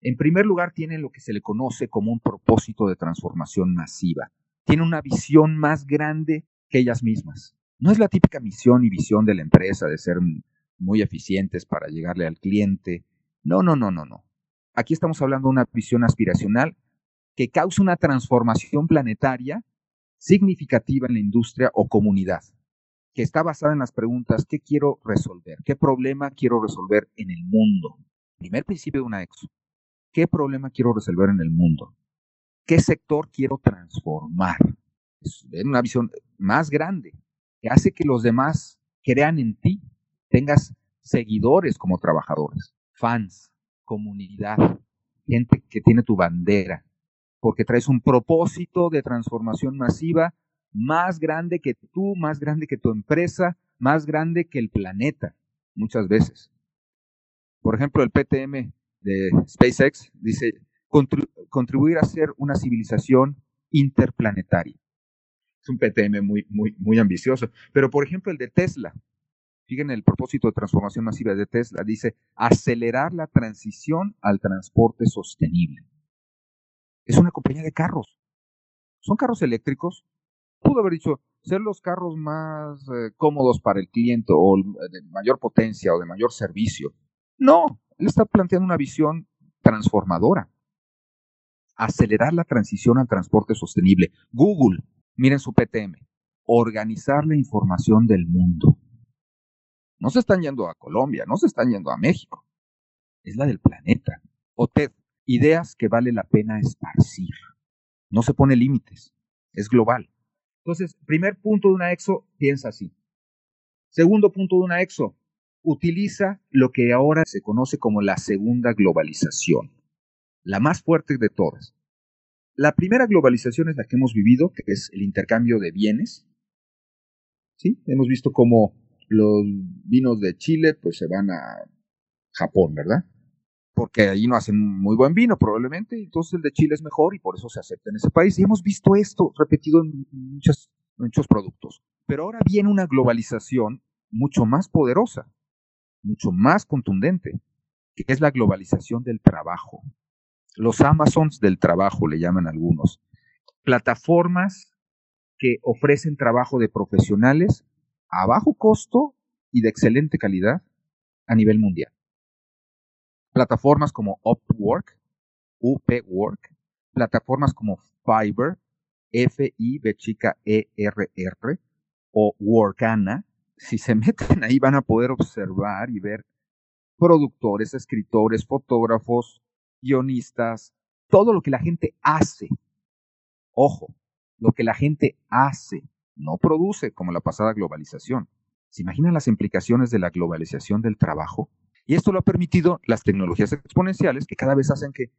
en primer lugar, tienen lo que se le conoce como un propósito de transformación masiva tienen una visión más grande que ellas mismas. No es la típica misión y visión de la empresa de ser muy eficientes para llegarle al cliente. No, no, no, no, no. Aquí estamos hablando de una visión aspiracional que cause una transformación planetaria significativa en la industria o comunidad, que está basada en las preguntas, ¿qué quiero resolver? ¿Qué problema quiero resolver en el mundo? Primer principio de una EXO. ¿Qué problema quiero resolver en el mundo? ¿Qué sector quiero transformar? Es una visión más grande que hace que los demás crean en ti, tengas seguidores como trabajadores, fans, comunidad, gente que tiene tu bandera, porque traes un propósito de transformación masiva más grande que tú, más grande que tu empresa, más grande que el planeta, muchas veces. Por ejemplo, el PTM de SpaceX dice contribuir a ser una civilización interplanetaria. Es un PTM muy, muy, muy ambicioso. Pero, por ejemplo, el de Tesla, fíjense el propósito de transformación masiva de Tesla, dice acelerar la transición al transporte sostenible es una compañía de carros. Son carros eléctricos. Pudo haber dicho, ser los carros más eh, cómodos para el cliente o de mayor potencia o de mayor servicio. No, él está planteando una visión transformadora. Acelerar la transición al transporte sostenible. Google, miren su PTM, organizar la información del mundo. No se están yendo a Colombia, no se están yendo a México. Es la del planeta. O ideas que vale la pena esparcir. No se pone límites, es global. Entonces, primer punto de una EXO, piensa así. Segundo punto de una EXO, utiliza lo que ahora se conoce como la segunda globalización, la más fuerte de todas. La primera globalización es la que hemos vivido, que es el intercambio de bienes. ¿Sí? Hemos visto cómo los vinos de Chile pues se van a Japón, ¿verdad? Porque ahí no hacen muy buen vino probablemente, entonces el de Chile es mejor y por eso se acepta en ese país. Y hemos visto esto repetido en muchos productos. Pero ahora viene una globalización mucho más poderosa, mucho más contundente, que es la globalización del trabajo. Los Amazons del trabajo le llaman algunos. Plataformas que ofrecen trabajo de profesionales a bajo costo y de excelente calidad a nivel mundial plataformas como Upwork, Upwork, plataformas como Fiverr, F-I-B chica E-R-R, o Workana, si se meten ahí van a poder observar y ver productores, escritores, fotógrafos, guionistas, todo lo que la gente hace. Ojo, lo que la gente hace, no produce como la pasada globalización. ¿Se imaginan las implicaciones de la globalización del trabajo? Y esto lo ha permitido las tecnologías exponenciales que cada vez hacen que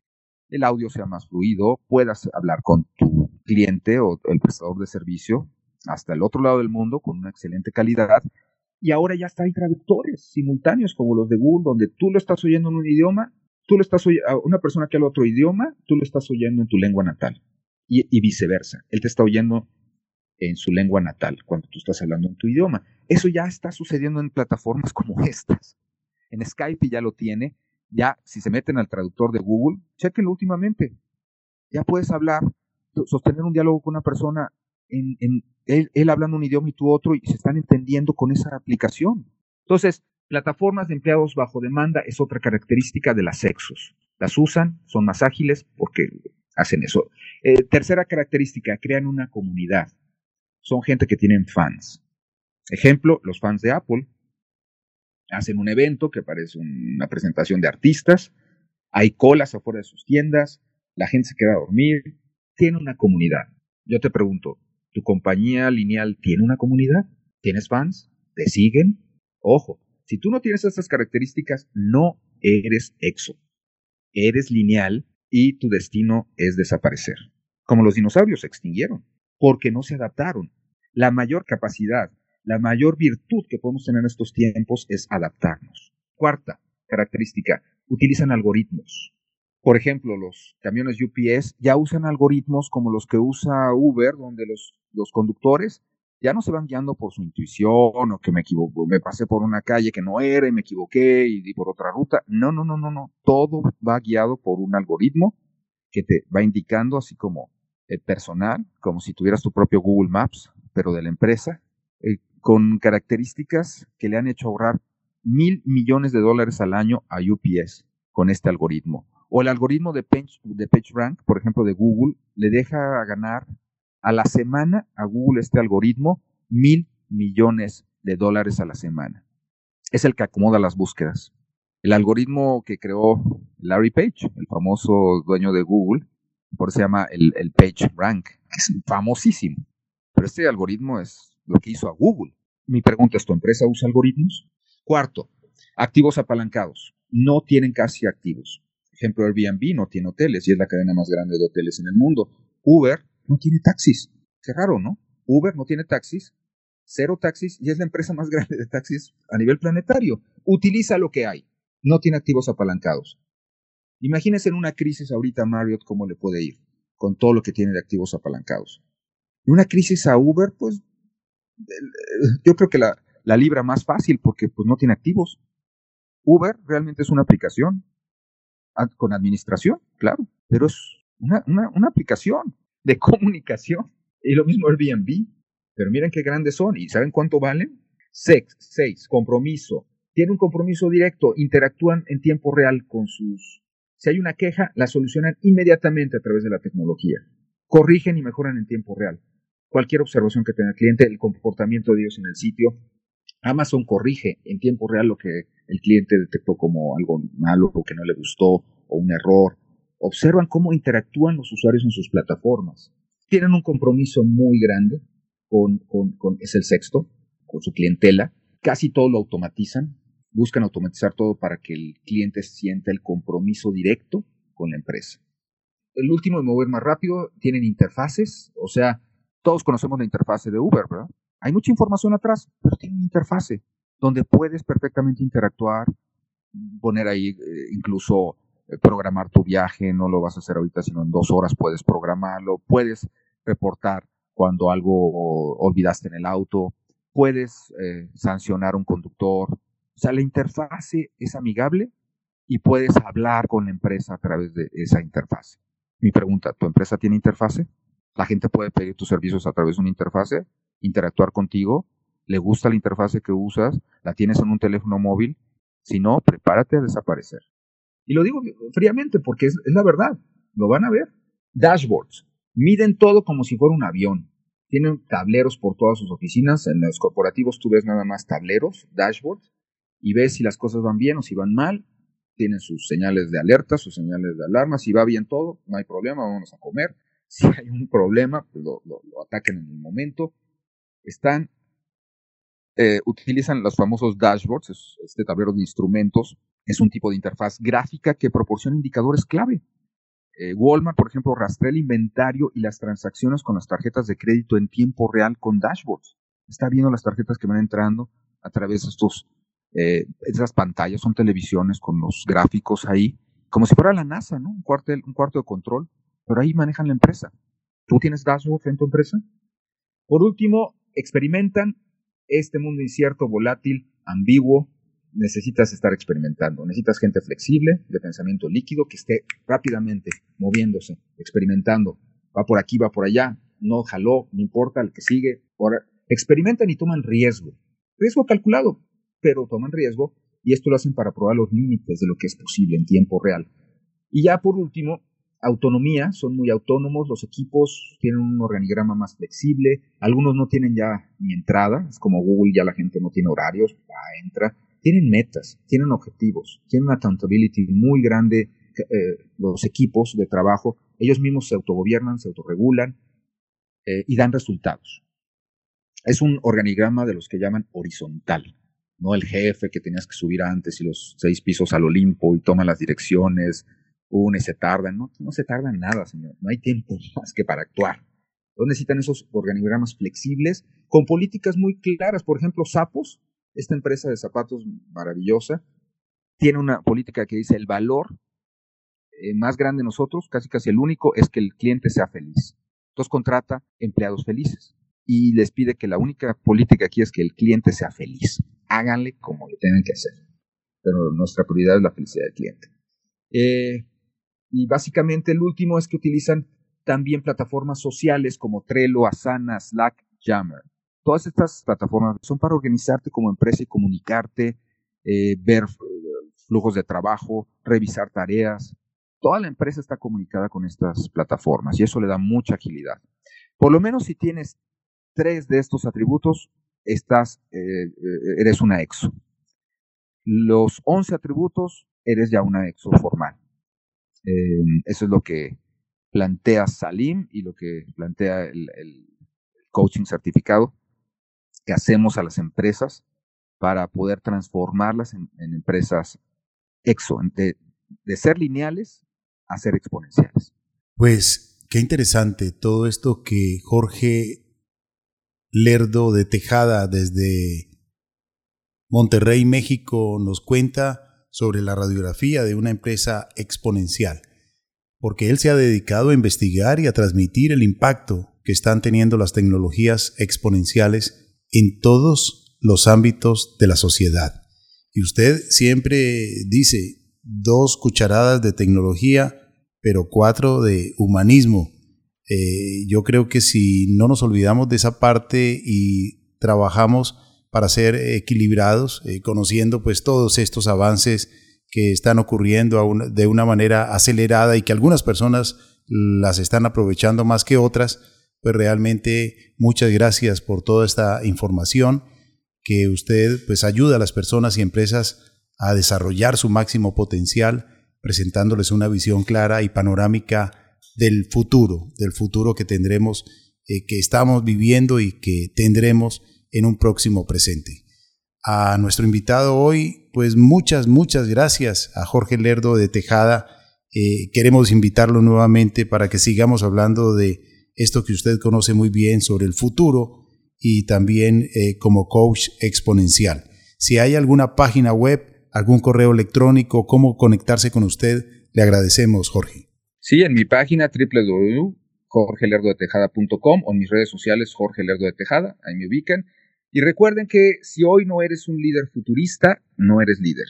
el audio sea más fluido, puedas hablar con tu cliente o el prestador de servicio hasta el otro lado del mundo con una excelente calidad. Y ahora ya está hay traductores simultáneos como los de Google, donde tú lo estás oyendo en un idioma, tú lo estás oyendo una persona que habla otro idioma, tú lo estás oyendo en tu lengua natal. Y, y viceversa. Él te está oyendo en su lengua natal cuando tú estás hablando en tu idioma. Eso ya está sucediendo en plataformas como estas en Skype ya lo tiene. Ya, si se meten al traductor de Google, chequenlo últimamente. Ya puedes hablar, sostener un diálogo con una persona, en, él, él hablando un idioma y tú otro, y se están entendiendo con esa aplicación. Entonces, plataformas de empleados bajo demanda es otra característica de las sexos. Las usan, son más ágiles porque hacen eso. Eh, tercera característica, crean una comunidad. Son gente que tienen fans. Ejemplo, los fans de Apple hacen un evento que parece una presentación de artistas, hay colas afuera de sus tiendas, la gente se queda a dormir, tiene una comunidad. Yo te pregunto, ¿tu compañía lineal tiene una comunidad? ¿Tienes fans? ¿Te siguen? Ojo, si tú no tienes estas características, no eres exo. Eres lineal y tu destino es desaparecer. Como los dinosaurios se extinguieron, porque no se adaptaron. La mayor capacidad la mayor virtud que podemos tener en estos tiempos es adaptarnos. Cuarta característica, utilizan algoritmos. Por ejemplo, los camiones UPS ya usan algoritmos como los que usa Uber, donde los, los conductores ya no se van guiando por su intuición o que me equivoco, me pasé por una calle que no era y me equivoqué y di por otra ruta. No, no, no, no, no. Todo va guiado por un algoritmo que te va indicando así como el personal, como si tuvieras tu propio Google Maps, pero de la empresa, eh, con características que le han hecho ahorrar mil millones de dólares al año a UPS con este algoritmo. O el algoritmo de Page, de PageRank, por ejemplo, de Google, le deja ganar a la semana a Google este algoritmo mil millones de dólares a la semana. Es el que acomoda las búsquedas. El algoritmo que creó Larry Page, el famoso dueño de Google, por eso se llama el, el PageRank, es famosísimo. Pero este algoritmo es lo que hizo a Google. Mi pregunta es, ¿tu empresa usa algoritmos? Cuarto, activos apalancados. No tienen casi activos. Ejemplo, Airbnb no tiene hoteles y es la cadena más grande de hoteles en el mundo. Uber no tiene taxis. Qué raro, ¿no? Uber no tiene taxis, cero taxis y es la empresa más grande de taxis a nivel planetario. Utiliza lo que hay. No tiene activos apalancados. Imagínense en una crisis ahorita Marriott cómo le puede ir con todo lo que tiene de activos apalancados. Una crisis a Uber, pues yo creo que la, libra más fácil porque pues no tiene activos. Uber realmente es una aplicación con administración, claro, pero es una, una, aplicación de comunicación. Y lo mismo Airbnb, pero miren qué grandes son y ¿saben cuánto valen? Sex, seis, compromiso. Tienen un compromiso directo, interactúan en tiempo real con sus... Si hay una queja, la solucionan inmediatamente a través de la tecnología. Corrigen y mejoran en tiempo real. Cualquier observación que tenga el cliente, el comportamiento de ellos en el sitio, Amazon corrige en tiempo real lo que el cliente detectó como algo malo o que no le gustó o un error. Observan cómo interactúan los usuarios en sus plataformas. Tienen un compromiso muy grande con, con, es el sexto, con su clientela. Casi todo lo automatizan. Buscan automatizar todo para que el cliente sienta el compromiso directo con la empresa. El último de mover más rápido, tienen interfaces, o sea, todos conocemos la interfase de Uber, ¿verdad? Hay mucha información atrás, pero tiene una interfase donde puedes perfectamente interactuar, poner ahí eh, incluso eh, programar tu viaje, no lo vas a hacer ahorita, sino en dos horas puedes programarlo, puedes reportar cuando algo olvidaste en el auto, puedes eh, sancionar a un conductor. O sea, la interfase es amigable y puedes hablar con la empresa a través de esa interfase. Mi pregunta, ¿tu empresa tiene interfase? ¿La gente puede pedir tus servicios a través de una interfase? interactuar contigo, le gusta la interfase que usas, la tienes en un teléfono móvil, si no, prepárate a desaparecer. Y lo digo fríamente porque es, la verdad, lo van a ver. Dashboards, miden todo como si fuera un avión. Tienen tableros por todas sus oficinas, en los corporativos tú ves nada más tableros, dashboards, y ves si las cosas van bien o si van mal. Tienen sus señales de alerta, sus señales de alarma. Si va bien todo, no hay problema, vamos a comer. Si hay un problema, pues lo, ataquen en el momento están, eh, utilizan los famosos dashboards, este tablero de instrumentos, es un tipo de interfaz gráfica que proporciona indicadores clave. Eh, Walmart, por ejemplo, rastrea el inventario y las transacciones con las tarjetas de crédito en tiempo real con dashboards. Está viendo las tarjetas que van entrando a través de estos, eh, esas pantallas, son televisiones con los gráficos ahí, como si fuera la NASA, ¿no? Un cuarto, un cuarto de control, pero ahí manejan la empresa. ¿Tú tienes dashboards en tu empresa? Por último, experimentan este mundo incierto, volátil, ambiguo, necesitas estar experimentando. Necesitas gente flexible, de pensamiento líquido, que esté rápidamente moviéndose, experimentando. Va por aquí, va por allá, no jaló, no importa, el que sigue. experimentan y toman riesgo. Riesgo calculado, pero toman riesgo y esto lo hacen para probar los límites de lo que es posible en tiempo real. Y ya por último, autonomía, son muy autónomos, los equipos tienen un organigrama más flexible, algunos no tienen ya ni entrada, es como Google, ya la gente no tiene horarios, va, entra, tienen metas, tienen objetivos, tienen una accountability muy grande, eh, los equipos de trabajo, ellos mismos se autogobiernan, se autorregulan eh, y dan resultados. Es un organigrama de los que llaman horizontal, no el jefe que tenías que subir antes y los seis pisos al Olimpo y toma las direcciones, une, se tardan, no, no se tardan nada, señor, no hay tiempo más que para actuar. Entonces necesitan esos organigramas flexibles con políticas muy claras. Por ejemplo, Sapos, esta empresa de zapatos maravillosa, tiene una política que dice el valor eh, más grande de nosotros, casi casi el único, es que el cliente sea feliz. Entonces contrata empleados felices y les pide que la única política aquí es que el cliente sea feliz. Háganle como le tengan que hacer. Pero nuestra prioridad es la felicidad del cliente. Eh, y básicamente el último es que utilizan también plataformas sociales como Trello, Asana, Slack, Jammer. Todas estas plataformas son para organizarte como empresa y comunicarte, eh, ver eh, flujos de trabajo, revisar tareas. Toda la empresa está comunicada con estas plataformas y eso le da mucha agilidad. Por lo menos si tienes tres de estos atributos, estás, eh, eres una EXO. Los 11 atributos, eres ya una EXO formal. Eh, eso es lo que plantea Salim y lo que plantea el, coaching certificado que hacemos a las empresas para poder transformarlas en, empresas EXO, de, de ser lineales a ser exponenciales. Pues qué interesante todo esto que Jorge Lerdo de Tejada desde Monterrey, México, nos cuenta sobre la radiografía de una empresa exponencial, porque él se ha dedicado a investigar y a transmitir el impacto que están teniendo las tecnologías exponenciales en todos los ámbitos de la sociedad. Y usted siempre dice dos cucharadas de tecnología, pero cuatro de humanismo. Eh, yo creo que si no nos olvidamos de esa parte y trabajamos para ser equilibrados, eh, conociendo pues todos estos avances que están ocurriendo de una manera acelerada y que algunas personas las están aprovechando más que otras, pues realmente muchas gracias por toda esta información que usted pues ayuda a las personas y empresas a desarrollar su máximo potencial, presentándoles una visión clara y panorámica del futuro, del futuro que tendremos, eh, que estamos viviendo y que tendremos en un próximo presente. A nuestro invitado hoy, pues muchas, muchas gracias a Jorge Lerdo de Tejada. Eh, queremos invitarlo nuevamente para que sigamos hablando de esto que usted conoce muy bien sobre el futuro y también eh, como coach exponencial. Si hay alguna página web, algún correo electrónico, cómo conectarse con usted, le agradecemos, Jorge. Sí, en mi página www.jorgelerdodetejada.com o en mis redes sociales Jorge Lerdo de Tejada, ahí me ubican. Y recuerden que si hoy no eres un líder futurista, no eres líder.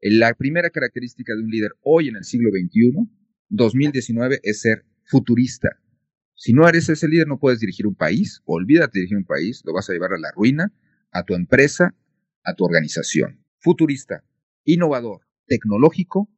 La primera característica de un líder hoy en el siglo XXI, 2019, es ser futurista. Si no eres ese líder, no puedes dirigir un país. Olvídate dirigir un país, lo vas a llevar a la ruina, a tu empresa, a tu organización. Futurista, innovador, tecnológico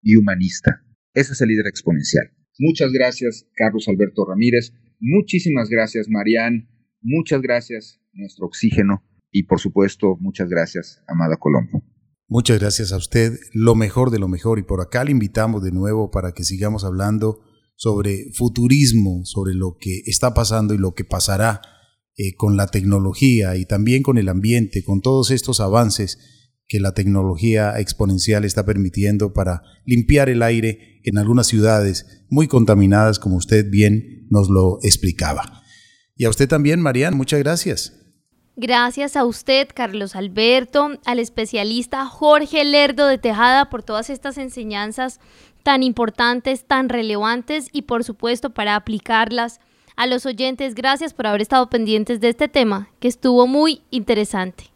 y humanista. Ese es el líder exponencial. Muchas gracias, Carlos Alberto Ramírez. Muchísimas gracias, Marianne. Muchas gracias, nuestro oxígeno. Y por supuesto, muchas gracias, amada Colombia. Muchas gracias a usted. Lo mejor de lo mejor. Y por acá le invitamos de nuevo para que sigamos hablando sobre futurismo, sobre lo que está pasando y lo que pasará eh, con la tecnología y también con el ambiente, con todos estos avances que la tecnología exponencial está permitiendo para limpiar el aire en algunas ciudades muy contaminadas, como usted bien nos lo explicaba. Y a usted también, Marian, muchas gracias. Gracias a usted, Carlos Alberto, al especialista Jorge Lerdo de Tejada por todas estas enseñanzas tan importantes, tan relevantes y por supuesto para aplicarlas a los oyentes. Gracias por haber estado pendientes de este tema que estuvo muy interesante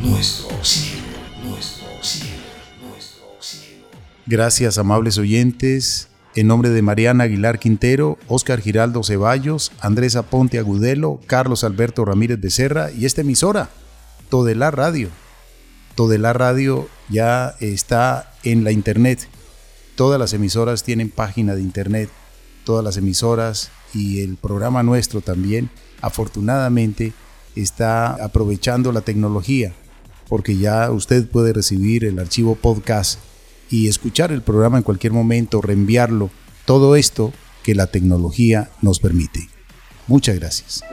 nuestro cielo, nuestro cielo, nuestro cielo. Gracias, amables oyentes. En nombre de Mariana Aguilar Quintero, Óscar Giraldo Ceballos, Andrés Aponte Agudelo, Carlos Alberto Ramírez Becerra y esta emisora, Todelar Radio. Todelar Radio ya está en la internet. Todas las emisoras tienen página de internet. Todas las emisoras y el programa nuestro también, afortunadamente, está aprovechando la tecnología porque ya usted puede recibir el archivo podcast y escuchar el programa en cualquier momento, reenviarlo, todo esto que la tecnología nos permite. Muchas gracias.